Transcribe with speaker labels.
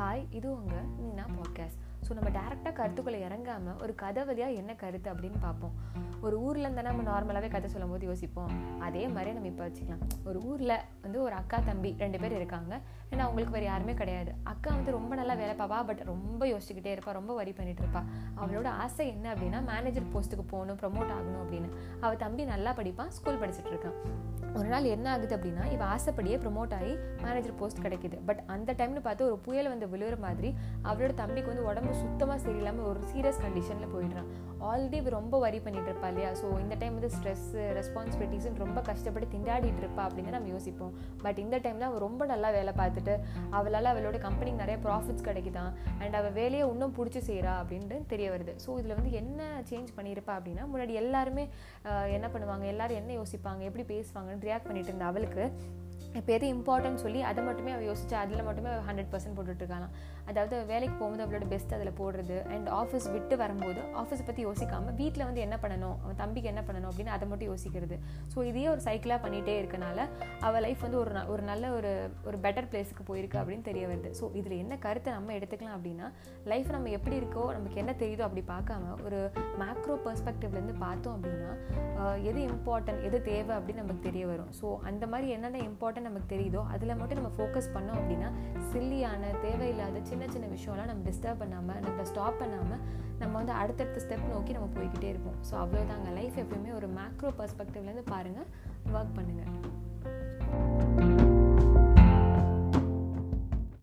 Speaker 1: Hi இது உங்கள் Meena podcast so நம்ம டேரெக்டாக கருத்துக்களை இறங்காமல் ஒரு கதை வழியாக என்ன கருத்து அப்படின்னு பார்ப்போம். ஒரு ஊரில் இருந்தால் நம்ம நார்மலாகவே கதை சொல்லும் போது யோசிப்போம். அதே மாதிரி நம்ம இப்போ வச்சுக்கலாம். ஒரு ஊரில் வந்து ஒரு அக்கா தம்பி ரெண்டு பேர் இருக்காங்க. ஏன்னா அவங்களுக்கு வேறு யாருமே கிடையாது. அக்கா வந்து ரொம்ப நல்லா வேலை பாப்பா பட் ரொம்ப யோசிச்சுக்கிட்டே இருப்பா. ரொம்ப வரி பண்ணிட்டு இருப்பா. அவளோட ஆசை என்ன அப்படின்னா மேனேஜர் போஸ்ட்டுக்கு போகணும் ப்ரொமோட் ஆகணும் அப்படின்னு. அவள் தம்பி நல்லா படிப்பான் ஸ்கூல் படிச்சுட்டு இருக்கான் ஒரு நாள் என்ன ஆகுது அப்படின்னா இவ ஆசைப்படியே ப்ரொமோட் ஆகி மேனேஜர் போஸ்ட் கிடைக்குது. பட் அந்த டைம்னு பார்த்து ஒரு புயல் வந்து விழுகிற மாதிரி அவளோட தம்பிக்கு வந்து உடம்பு சுத்தமாக சரியில்லாமல் ஒரு சீரியஸ் கண்டிஷனில் போயிடுறான். ஆல்ரெடி இவ ரொம்ப வரி பண்ணிட்டு இருப்பா இல்லையா? ஸோ இந்த டைம் வந்து ஸ்ட்ரெஸ்ஸு ரெஸ்பான்சிபிலிட்டிஸ்னு ரொம்ப கஷ்டப்பட்டு திண்டாடிட்டு இருப்பா அப்படின்னு நம்ம யோசிப்போம். பட் இந்த டைமில் அவள் ரொம்ப நல்லா வேலை பார்த்துட்டு அவளால் அவளோட கம்பெனிக்கு நிறைய ப்ராஃபிட்ஸ் கிடைக்குதான். அண்ட் அவள் வேலையை இன்னும் பிடிச்சி செய்கிறா அப்படின்ட்டு தெரிய வருது. ஸோ இதில் வந்து என்ன சேஞ்ச் பண்ணியிருப்பா அப்படின்னா முன்னாடி எல்லாருமே என்ன பண்ணுவாங்க? எல்லாரும் என்ன யோசிப்பாங்க? எப்படி பேசுவாங்கன்னு ரியாக்ட் பண்ணிட்டு இருந்த அவளுக்கு இப்போ எது இம்பார்ட்டன்ட் சொல்லி அதை மட்டுமே அவள் யோசிச்சு அதில் மட்டுமே அவள் ஹண்ட்ரட் பர்சன்ட் போட்டுட்ருக்கலாம் அதாவது வேலைக்கு போகும்போது அவளோட பெஸ்ட் அதில் போடுறது அண்ட் ஆஃபீஸ் விட்டு வரும்போது ஆஃபீஸை பற்றி யோசிக்காமல் வீட்டில் வந்து என்ன பண்ணணும் அவன் தம்பிக்கு என்ன பண்ணணும் அப்படின்னு அதை மட்டும் யோசிக்கிறது. ஸோ இதையே ஒரு சைக்கிளாக பண்ணிகிட்டே இருக்கனால அவள் லைஃப் வந்து ஒரு ந- ஒரு நல்ல ஒரு ஒரு பெட்டர் பிளேஸுக்கு போயிருக்கு அப்படின்னு தெரிய வருது. ஸோ இதில் என்ன கருத்தை நம்ம எடுத்துக்கலாம் அப்படின்னா லைஃப் நம்ம எப்படி இருக்கோ நமக்கு என்ன தெரியுதோ அப்படி பார்க்காம ஒரு மேக்ரோ பெர்ஸ்பெக்டிவ்லேருந்து பார்த்தோம் அப்படின்னா எது இம்பார்ட்டன்ட் எது தேவை அப்படின்னு நமக்கு தெரிய வரும். ஸோ அந்த மாதிரி என்னென்ன இம்பார்ட்டன்ட் நமக்கு தெரியுதோ அதில் மட்டும் நம்ம ஃபோக்கஸ் பண்ணோம் அப்படின்னா சில்லியான தேவையில்லாத சின்ன சின்ன விஷயம்லாம் நம்ம டிஸ்டர்ப் பண்ணாமல் நம்ம ஸ்டாப் பண்ணாமல் நம்ம வந்து அடுத்தடுத்த ஸ்டெப் நோக்கி நம்ம போய்கிட்டே இருப்போம். ஸோ அவ்வளோதாங்க லைஃப் எப்பயுமே ஒரு மேக்ரோ பர்ஸ்பெக்டிவ்லேருந்து பாருங்கள் ஒர்க் பண்ணுங்கள்